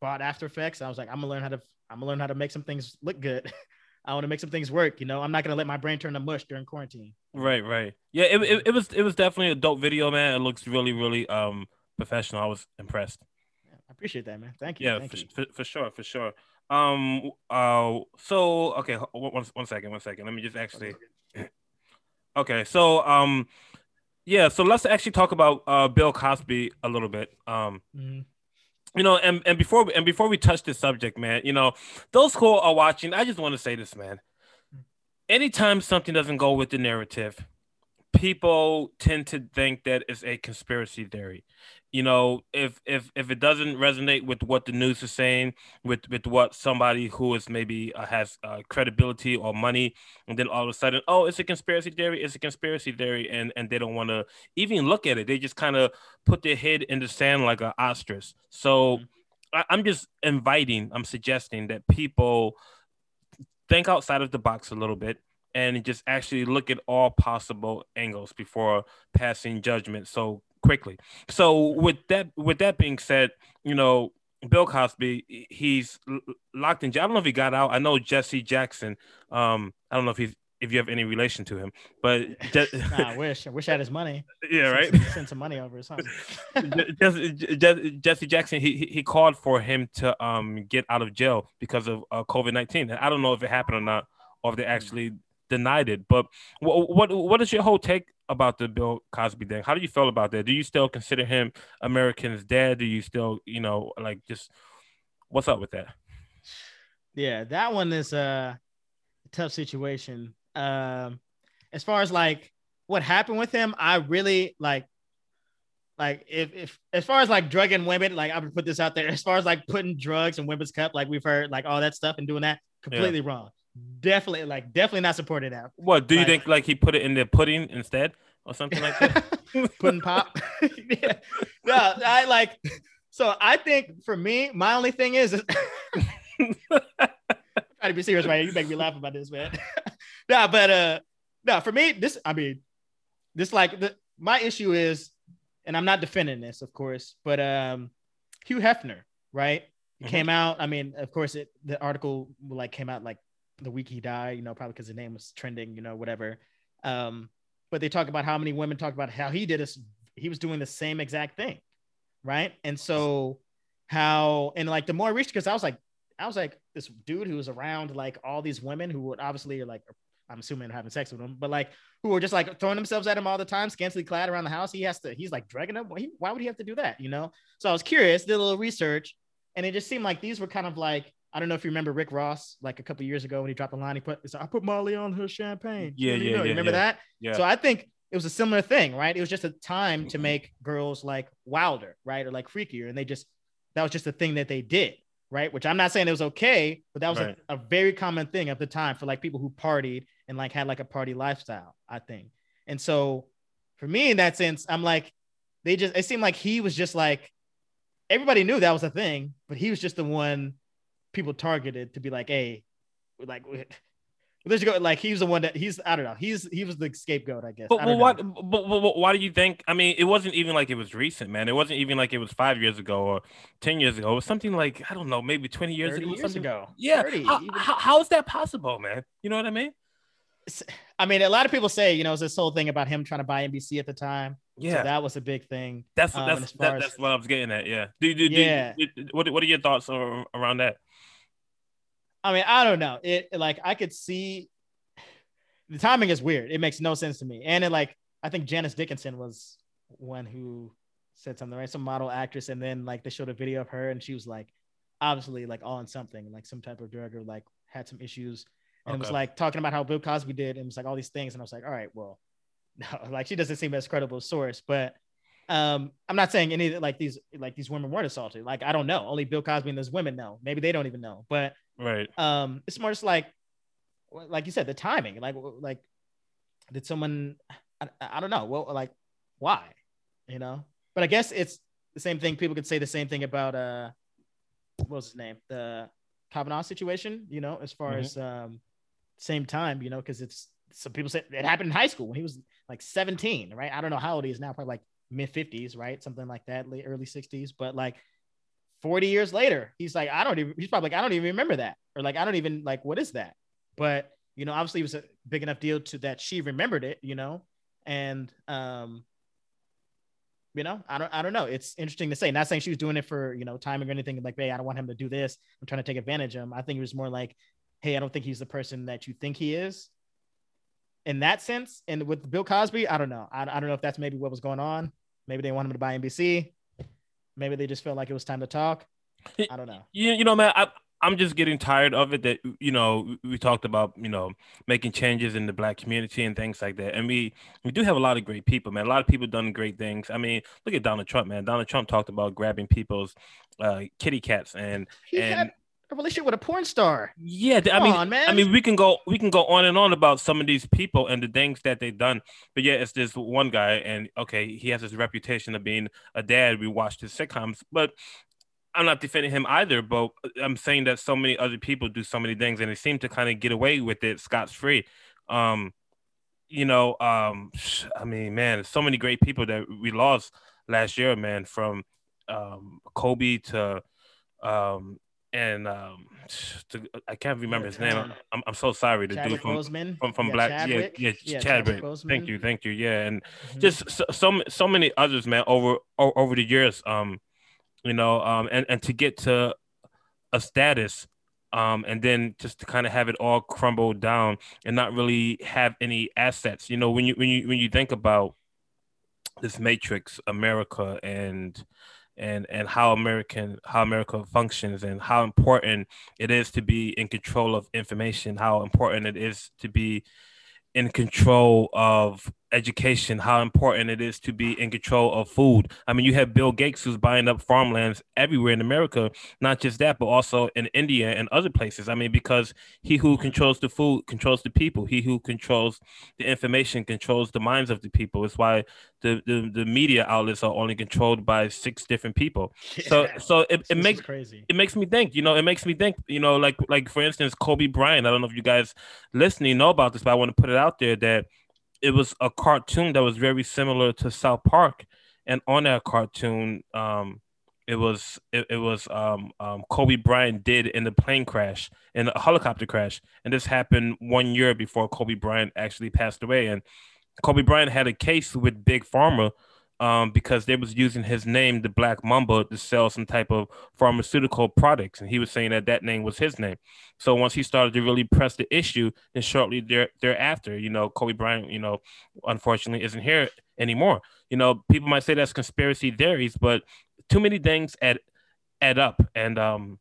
bought After Effects. I was like, I'm gonna learn how to I'm gonna learn how to make some things look good. (laughs) I want to make some things work. You know, I'm not gonna let my brain turn to mush during quarantine. Right, right. Yeah, it, it, it was it was definitely a dope video, man. It looks really, really um professional. I was impressed. Yeah, I appreciate that, man. Thank you. Yeah, Thank for, you. For, for sure, for sure. Um. Uh. So okay. One one second. One second. Let me just actually. (clears throat) Okay. So um. Yeah. So let's actually talk about uh Bill Cosby a little bit. Um. Mm-hmm you know, and, and before we, and before we touch this subject, man, you know, those who are watching, I just want to say this, man. Anytime something doesn't go with the narrative, people tend to think that it's a conspiracy theory. You know if if if it doesn't resonate with what the news is saying with with what somebody who is maybe uh, has uh, credibility or money and then all of a sudden oh it's a conspiracy theory it's a conspiracy theory and and they don't want to even look at it. They just kind of put their head in the sand like an ostrich. So mm-hmm. I, i'm just inviting i'm suggesting that people think outside of the box a little bit and just actually look at all possible angles before passing judgment so quickly. So with that with that being said, you know, Bill Cosby, he's locked in jail. I don't know if he got out. I know Jesse Jackson. Um, I don't know if he's if you have any relation to him, but (laughs) just, nah, I wish I wish I had his money. (laughs) Yeah, right. Send, send some money over or something. (laughs) Jesse, Jesse Jackson, he he called for him to um get out of jail because of uh, COVID nineteen. I don't know if it happened or not, or if they actually denied it. But what what what is your whole take about the Bill Cosby thing? How do you feel about that? Do you still consider him American's dad? Do you still you know like just what's up with that? Yeah, that one is a tough situation um, as far as like what happened with him, I really like like if if as far as like drugging women, like I would put this out there, as far as like putting drugs in women's cup, like we've heard like all that stuff and doing that, completely yeah. wrong. Definitely, like definitely not supported that. What do you like, think? Like he put it in the pudding instead, or something like that? (laughs) pudding (laughs) pop. yeah. No, I like. So I think for me, my only thing is, (laughs) is try to be serious, right? You make me laugh about this, man. nah, but uh, no, for me, this, I mean, this like the my issue is, and I'm not defending this, of course, but um, Hugh Hefner, right? Mm-hmm. Came out. I mean, of course, it the article like came out like the week he died, you know, probably because the name was trending, you know, whatever. Um, but they talk about how many women talk about how he did this. He was doing the same exact thing, right? And so how and like the more reached because I was like, I was like this dude who was around like all these women who would obviously like I'm assuming having sex with him, but like who were just like throwing themselves at him all the time, scantily clad around the house. He has to, he's like dragging them. Why would he have to do that? You know? So I was curious, did a little research, and it just seemed like these were kind of like, I don't know if you remember Rick Ross, like a couple years ago when he dropped the line, he put, I put Molly on her champagne. Yeah, you yeah, know? yeah. You remember yeah. that? Yeah. So I think it was a similar thing, right? It was just a time to mm-hmm. make girls like wilder, right? Or like freakier. And they just, that was just a thing that they did right? Which I'm not saying it was okay, but that was right. a, a, very common thing at the time for like people who partied and like had like a party lifestyle, I think. And so for me in that sense, I'm like, they just it seemed like he was just like everybody knew that was a thing, but he was just the one people targeted to be like, hey, like Let's go. Like he's the one that he's. I don't know. He's he was the scapegoat, I guess. But, I but what? But, but, why do you think? I mean, it wasn't even like it was recent, man. It wasn't even like it was five years ago or ten years ago. It was something like I don't know, maybe twenty years ago. Years ago. Yeah. 30, how, how, how is that possible, man? You know what I mean? I mean, a lot of people say, you know, it's this whole thing about him trying to buy NBC at the time. Yeah, so that was a big thing. That's um, that's that, as, that's what I was getting at. Yeah. Do, do, yeah. Do, what What are your thoughts around that? I mean, I don't know. It like I could see the timing is weird. It makes no sense to me. And it like I think Janice Dickinson was one who said something, right? Some model actress, and then like they showed a video of her, and she was like obviously like on something, like some type of drug or like had some issues. And okay. it was like talking about how Bill Cosby did, and it was like all these things. And I was like, all right, well, (laughs) no, like she doesn't seem as credible source, but um, I'm not saying any like these like these women weren't assaulted. Like I don't know. Only Bill Cosby and those women know. Maybe they don't even know. But right. Um, it's more just like like you said, the timing, like like did someone I, I don't know, well, like why, you know? But I guess it's the same thing. People could say the same thing about uh, what was his name, the Kavanaugh situation, you know, as far mm-hmm. as um, same time, you know, because it's some people say it happened in high school when he was like 17, right? I don't know how old he is now, probably like mid 50s, right? Something like that, late early 60s, but like 40 years later, he's like, I don't even, he's probably like, I don't even remember that. Or like, I don't even like, what is that? but you know, obviously it was a big enough deal to that she remembered it, you know, and um, you know, I don't, I don't know. It's interesting to say. Not saying she was doing it for you know timing or anything like, hey, I don't want him to do this. I'm trying to take advantage of him. I think it was more like, hey, I don't think he's the person that you think he is. In that sense, and with Bill Cosby, I don't know. I, I don't know if that's maybe what was going on. Maybe they want him to buy NBC. Maybe they just felt like it was time to talk. I don't know. (laughs) You, you know, man, I, I'm just getting tired of it that you know we talked about you know making changes in the black community and things like that and we we do have a lot of great people man a lot of people done great things I mean look at Donald Trump man Donald Trump talked about grabbing people's uh, kitty cats and he and had a relationship with a porn star yeah Come I mean on, man. I mean we can go we can go on and on about some of these people and the things that they've done but yeah it's this one guy and okay he has this reputation of being a dad we watched his sitcoms but I'm not defending him either, but I'm saying that so many other people do so many things and they seem to kind of get away with it scot free. Um, you know, um, I mean, man, so many great people that we lost last year, man, from um, Kobe to um, and um, (sighs) to, I can't remember his name. I'm, I'm so sorry. The dude from Boseman. from, from Yeah, Black, Chadwick. yeah, Yeah, yeah, Chadwick Chadwick. Thank you, thank you, yeah, and Mhm. just so, so so many others, man, over over the years, um, you know, um, and and to get to a status, um, and then just to kind of have it all crumble down and not really have any assets. You know, when you when you when you think about this matrix, America, and and and how American how America functions and how important it is to be in control of information, how important it is to be in control of education, how important it is to be in control of food. I mean, you have Bill Gates who's buying up farmlands everywhere in America, not just that, but also in India and other places. I mean, because he who controls the food controls the people. He who controls the information controls the minds of the people. It's why the, the, the media outlets are only controlled by six different people. So Yeah. so it, This makes crazy. it makes me think, you know, it makes me think, you know, like like for instance, Kobe Bryant. I don't know if you guys listening know about this, but I want to put it out there that it was a cartoon that was very similar to South Park, and on that cartoon, um, it was it, it was um, um, Kobe Bryant did in the plane crash in a helicopter crash, and this happened one year before Kobe Bryant actually passed away, and Kobe Bryant had a case with Big Pharma. Um, because they was using his name, the Black Mamba, to sell some type of pharmaceutical products, and he was saying that that name was his name. So once he started to really press the issue, then shortly there thereafter, you know, Kobe Bryant, you know, unfortunately isn't here anymore. You know, people might say that's conspiracy theories, but too many things add add up, and um,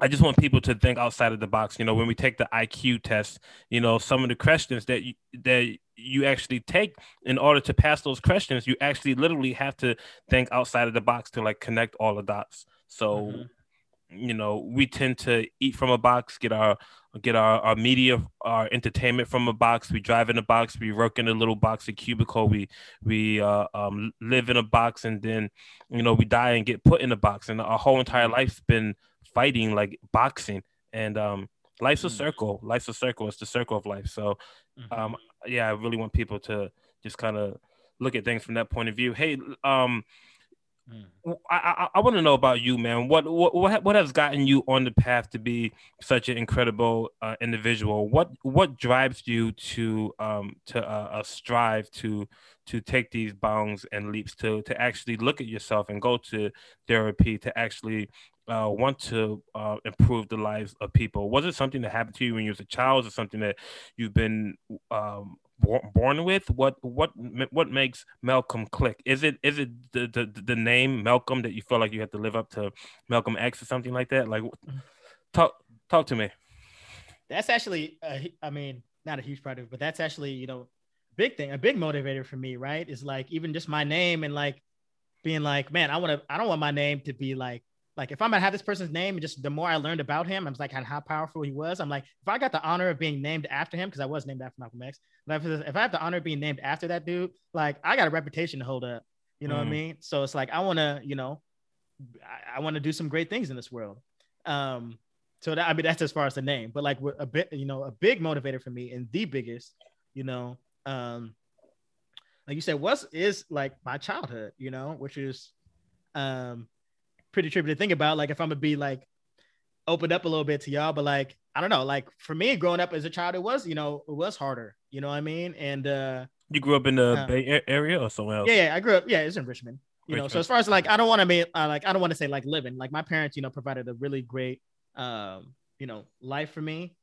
I just want people to think outside of the box. You know, when we take the IQ test, you know, some of the questions that you, that you actually take in order to pass those questions, you actually literally have to think outside of the box to like connect all the dots. So, Mhm. You know, we tend to eat from a box, get our get our, our media, our entertainment from a box. We drive in a box. We work in a little box, a cubicle. We we uh, um, live in a box, and then you know we die and get put in a box. And our whole entire life's been fighting like boxing. And um, life's a Mm. circle. Life's a circle. It's the circle of life. So Mhm. um, yeah, I really want people to just kind of look at things from that point of view. Hey, um, I I, I want to know about you, man. What what what what has gotten you on the path to be such an incredible uh, individual? What what drives you to um to uh, uh, strive to to take these bounds and leaps to to actually look at yourself and go to therapy to actually uh, want to uh, improve the lives of people? Was it something that happened to you when you was a child? Is it something that you've been um, born, with? What what what makes Malcolm click? Is it is it the, the the name Malcolm that you feel like you have to live up to Malcolm X or something like that? Like, mm-hmm. talk talk to me. that's actually i mean not a huge part of it but that's actually you know big thing a big motivator for me right is like even just my name and like being like man i want to i don't want my name to be like like if i'm gonna have this person's name and just the more i learned about him i was like how powerful he was i'm like if i got the honor of being named after him because i was named after malcolm x but if, i have the honor of being named after that dude like i got a reputation to hold up you know what Mm. i mean so it's like i want to you know i, I want to do some great things in this world um so that I mean that's as far as the name, but like what a bit, you know, a big motivator for me and the biggest, you know, um, like you said, was is like my childhood, you know, which is um pretty trippy to think about. Like if I'm gonna be like opened up a little bit to y'all, but like I don't know, like for me growing up as a child, it was, you know, it was harder, you know what I mean? And uh You grew up in the Uh, Bay Area or somewhere else? yeah, yeah, I grew up. Yeah, it's in Richmond. You know, so as far as like, I don't want to be uh, like, I don't want to say like living. Like my parents, you know, provided a really great, um, you know, life for me,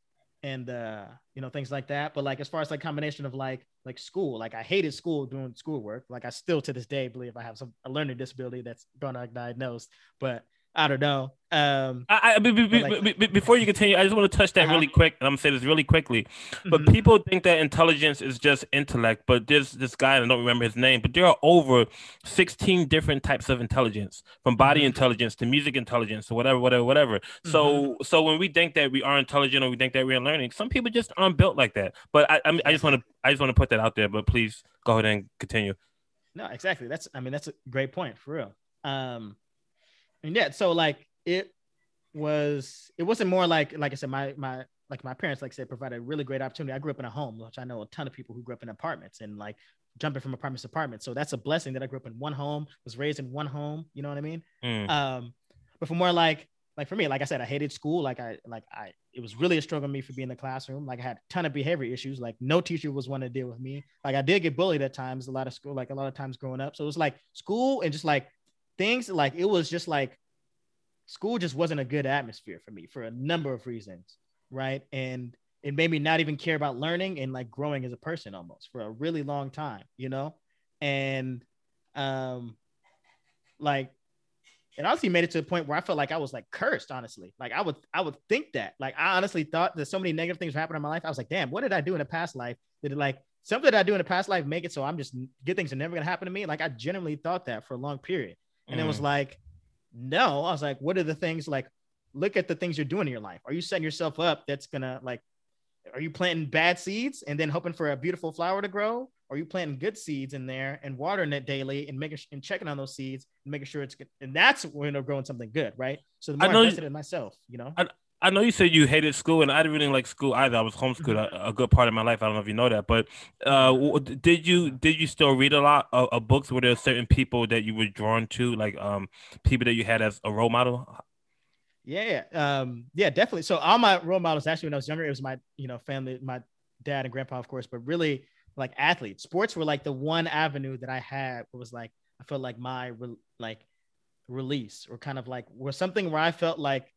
and uh, you know, things like that. But like, as far as like combination of like, like school, like I hated school doing schoolwork. Like I still to this day believe I have some a learning disability that's gonna diagnosed, but I don't know. Um, I, I, be, be, be, Like- be- be- before you continue, I just want to touch that Uh-huh. really quick, and I'm gonna say this really quickly. But mhm. people think that intelligence is just intellect. But there's this guy, and I don't remember his name, but there are over 16 different types of intelligence, from body Mhm. intelligence to music intelligence to whatever, whatever, whatever. So, so when we think that we are intelligent or we think that we're learning, some people just aren't built like that. But I, I, mean, I just want to, I just want to put that out there. But please go ahead and continue. No, exactly. That's I mean that's a great point for real. Um, and yeah, so like it was it wasn't more like like I said my my like my parents, like I said, provided a really great opportunity. I grew up in a home, which I know a ton of people who grew up in apartments and like jumping from apartments to apartments. So that's a blessing that I grew up in one home, was raised in one home. You know what I mean? Mm. Um, but for more like like for me, like I said, I hated school. Like I like I it was really a struggle for me for being in the classroom. Like I had a ton of behavior issues. Like no teacher was one to deal with me. Like I did get bullied at times, a lot of school, like a lot of times growing up. So it was like school and just like things like it was just like school just wasn't a good atmosphere for me for a number of reasons. Right. And it made me not even care about learning and like growing as a person almost for a really long time, you know? And um like it honestly made it to a point where I felt like I was like cursed, honestly. Like I would I would think that. Like I honestly thought that so many negative things happened in my life. I was like, damn, what did I do in a past life? Did it like something that I do in a past life make it so I'm just good things are never gonna happen to me? Like I genuinely thought that for a long period. And mm. it was mm. like, no, I was like, what are the things like look at the things you're doing in your life? Are you setting yourself up that's gonna like are you planting bad seeds and then hoping for a beautiful flower to grow? Or are you planting good seeds in there and watering it daily and making and checking on those seeds and making sure it's good? And that's when they're growing something good, right? So the more I, know I invested you, in myself, you know. I, I know you said you hated school, and I didn't really like school either. I was homeschooled a, a, good part of my life. I don't know if you know that, but uh, did you did you still read a lot of, of books? Were there certain people that you were drawn to, like um people that you had as a role model? Yeah, um, yeah, definitely. So all my role models actually when I was younger, it was my you know family, my dad and grandpa, of course, but really like athletes. Sports were like the one avenue that I had was like I felt like my re- like release or kind of like was something where I felt like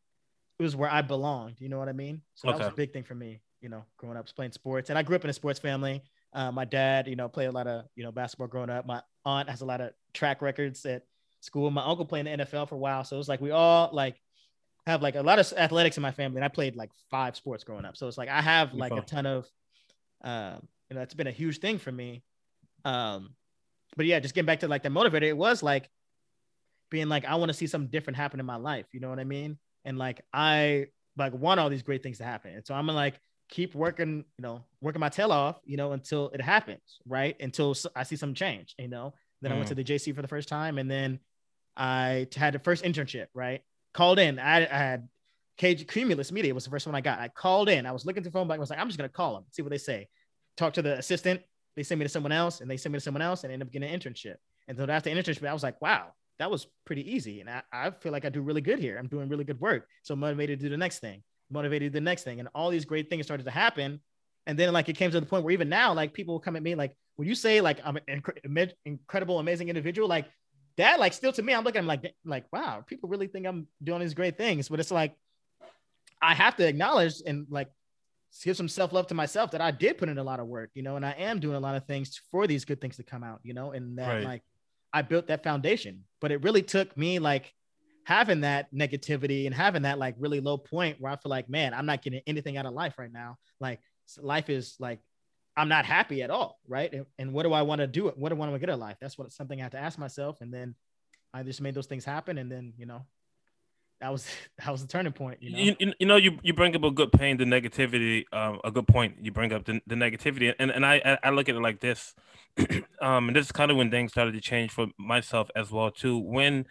it was where I belonged. You know what I mean? So that was a big thing for me. You know, growing up playing sports, and I grew up in a sports family. Uh, my dad, you know, played a lot of you know basketball growing up. My aunt has a lot of track records at school. My uncle played in the NFL for a while, so it was like we all like have like a lot of athletics in my family, and I played like five sports growing up. So it's like I have like a ton of, um, you know, it's been a huge thing for me. Um, but yeah, just getting back to like the motivator, it was like being like, I want to see something different happen in my life. You know what I mean? And like I like want all these great things to happen, and so I'm gonna like keep working, you know, working my tail off, you know, until it happens, right? Until I see some change, you know. Then mm. I went to mm. the JC for the first time, and then I had the first internship, right? called in. I, I had Cage Cumulus Media was the first one I got. I called in. I was looking through phone book. I was like, I'm just gonna call them, see what they say. Talk to the assistant. They sent me to someone else, and they sent me to someone else, and ended up getting an internship. And so after the internship, I was like, wow, that was pretty easy. And I, I feel like I do really good here. I'm doing really good work. So motivated to do the next thing, motivated to do the next thing. And all these great things started to happen. And then like it came to the point where even now, like people will come at me like, when you say like I'm an inc- incredible, amazing individual, like that like still to me, I'm looking at him like like wow, people really think I'm doing these great things, but it's like I have to acknowledge and like give some self love to myself that I did put in a lot of work, you know, and I am doing a lot of things for these good things to come out, you know, and that right. like I built that foundation. But it really took me like having that negativity and having that like really low point where I feel like, man, I'm not getting anything out of life right now. Like life is like I'm not happy at all, right? And, and what do I want to do? What do I want to get in life? That's what something I have to ask myself. And then I just made those things happen. And then you know, that was (laughs) that was the turning point. You know, you, you know, you, you bring up a good pain, the negativity, um, a good point. You bring up the, the negativity, and and I I look at it like this, (clears throat) um, and this is kind of when things started to change for myself as well too. When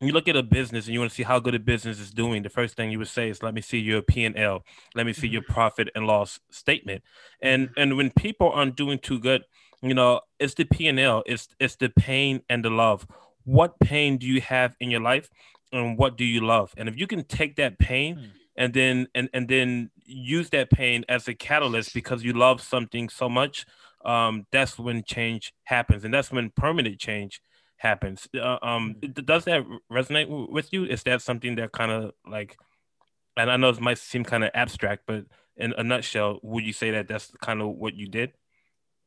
you look at a business and you want to see how good a business is doing, the first thing you would say is, "Let me see your P and L. Let me see your mm-hmm. profit and loss statement." And mm-hmm. and when people aren't doing too good, you know, it's the P and L. It's it's the pain and the love. What pain do you have in your life, and what do you love? And if you can take that pain mm. and then and and then use that pain as a catalyst because you love something so much, um, that's when change happens, and that's when permanent change happens. Uh, um, mm-hmm. does that resonate with you? Is that something that kind of like, and I know it might seem kind of abstract, but in a nutshell, would you say that that's kind of what you did?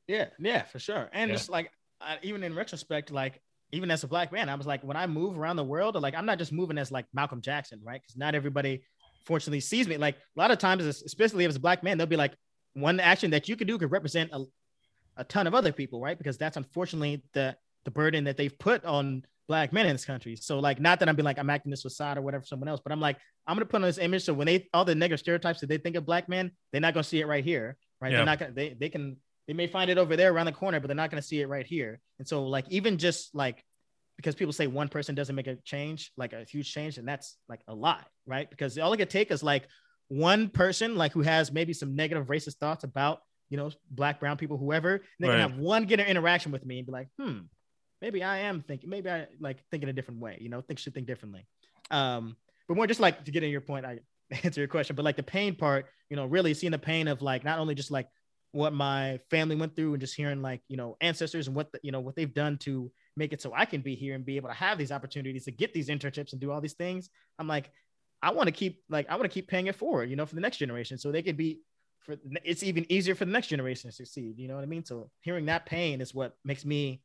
Yeah, yeah, for sure. And yeah. just like, I, even in retrospect, like even as a black man, I was like, when I move around the world, like I'm not just moving as like Malcolm Jackson, right? Because not everybody fortunately sees me. Like a lot of times, especially as a black man, they'll be like, one action that you could do could represent a, a ton of other people, right? Because that's unfortunately the the burden that they've put on black men in this country. So like, not that I'm being like I'm acting this facade or whatever someone else, but I'm like I'm gonna put on this image so when they all the negative stereotypes that they think of black men, they're not gonna see it right here, right? Yeah. They're not gonna they they can they may find it over there around the corner, but they're not gonna see it right here. And so like even just like because people say one person doesn't make a change, like a huge change, and that's like a lie, right? Because all it could take is like one person like who has maybe some negative racist thoughts about you know black, brown people, whoever. And they Right. can have one get an interaction with me and be like, hmm, maybe I am thinking, maybe I like thinking a different way. You know, think should think differently. Um, but more just like to get in your point, I (laughs) answer your question, but like the pain part, you know, really seeing the pain of like not only just like what my family went through and just hearing like you know ancestors and what the, you know what they've done to make it so I can be here and be able to have these opportunities to get these internships and do all these things. I'm like, I want to keep like I want to keep paying it forward, you know, for the next generation, so they could be for it's even easier for the next generation to succeed. You know what I mean? So hearing that pain is what makes me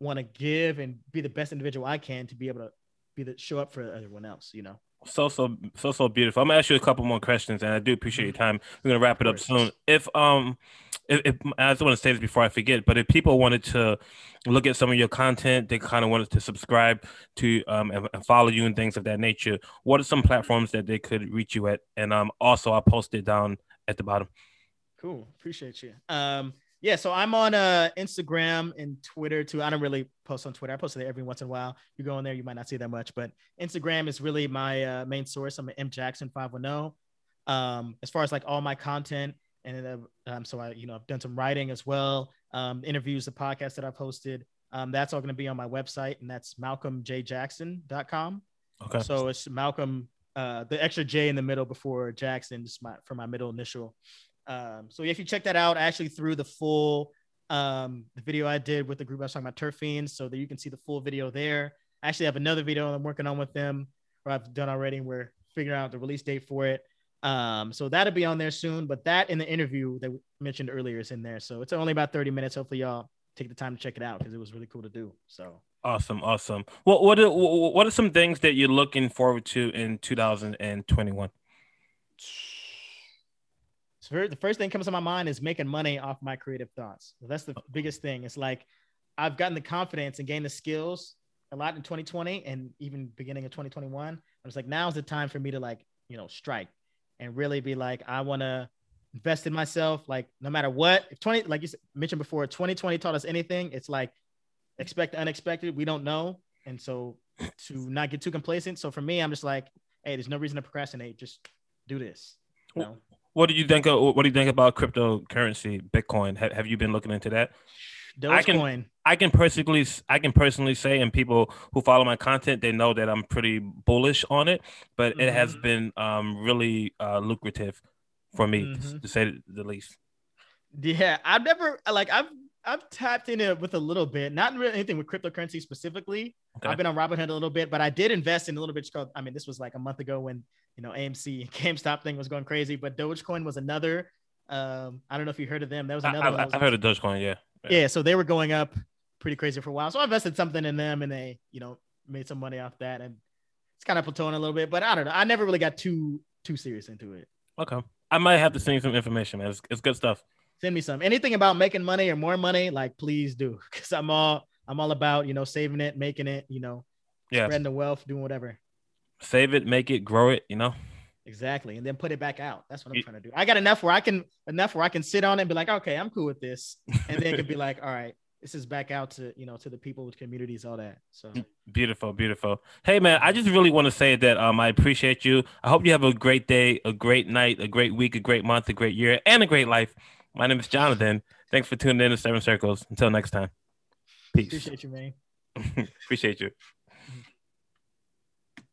want to give and be the best individual I can to be able to be the show up for everyone else. You know. So so so so beautiful. I'm gonna ask you a couple more questions, and I do appreciate your time. We're gonna wrap it up soon. If um, if, if I just want to say this before I forget, but if people wanted to look at some of your content, they kind of wanted to subscribe to um and, and follow you and things of that nature. What are some platforms that they could reach you at? And um, also I'll post it down at the bottom. Cool. Appreciate you. Um, yeah, so I'm on uh Instagram and Twitter too. I don't really post on Twitter. I post there every once in a while. You go on there, you might not see that much, but Instagram is really my uh, main source. I'm at M Jackson 510. Um, as far as like all my content, and uh, um, so I, you know, I've done some writing as well, um, interviews, the podcast that I've hosted. Um, that's all going to be on my website, and that's malcolmjjackson.com. Okay. So it's Malcolm, uh, the extra J in the middle before Jackson, just my for my middle initial. Um, so if you check that out, I actually threw the full um, the video I did with the group I was talking about Turf Fiends, so that you can see the full video there. I actually have another video I'm working on with them, or I've done already, and we're figuring out the release date for it. Um, so that'll be on there soon. But that in the interview that we mentioned earlier is in there, so it's only about 30 minutes. Hopefully, y'all take the time to check it out because it was really cool to do. So Awesome, awesome. What what are, what are some things that you're looking forward to in 2021? So the first thing that comes to my mind is making money off my creative thoughts. That's the biggest thing. It's like I've gotten the confidence and gained the skills a lot in 2020 and even beginning of 2021. I was like, now's the time for me to like, you know, strike and really be like, I want to invest in myself. Like no matter what, if 20, like you mentioned before, 2020 taught us anything. It's like expect the unexpected. We don't know. And so to (laughs) not get too complacent. So for me, I'm just like, Hey, there's no reason to procrastinate. Just do this. You know? What do you think? Of, what do you think about cryptocurrency, Bitcoin? Have, have you been looking into that? I can- Dogecoin. I can personally, I can personally say, and people who follow my content, they know that I'm pretty bullish on it. But it has Mhm. been um, really uh, lucrative for me, to- Mhm. to say the least. Yeah, I've never like I've I've tapped in it with a little bit, not really anything with cryptocurrency specifically. Okay. I've been on Robinhood a little bit, but I did invest in a little bit. Called, I mean, this was like a month ago when you know AMC and (laughs) GameStop thing was going crazy, but Dogecoin was another. Um, I don't know if you heard of them. That was another. one I, was I've heard of Dogecoin, yeah. yeah, so they were going up pretty crazy for a while. So I invested something in them, and they you know made some money off that, and it's kind of plateauing a little bit. But I don't know. I never really got too too serious into it. Okay, I might have to send you some information, man. It's, it's good stuff. Send me some anything about making money or more money like please do (laughs) because i'm all i'm all about you know saving it making it you know Yeah, spreading the wealth doing whatever save it, make it, grow it. You know. exactly and then put it back out that's what i'm trying to do i got enough where i can enough where i can sit on it and be like okay i'm cool with this and then it could be (laughs) like all right this is back out to you know to the people with communities all that so Beautiful, beautiful. Hey man, I just really want to say that um I appreciate you. I hope you have a great day, a great night, a great week, a great month, a great year, and a great life. My name is Jonathan. Thanks for tuning in to Seven Circles. Until next time. Peace. appreciate you man (laughs) appreciate you.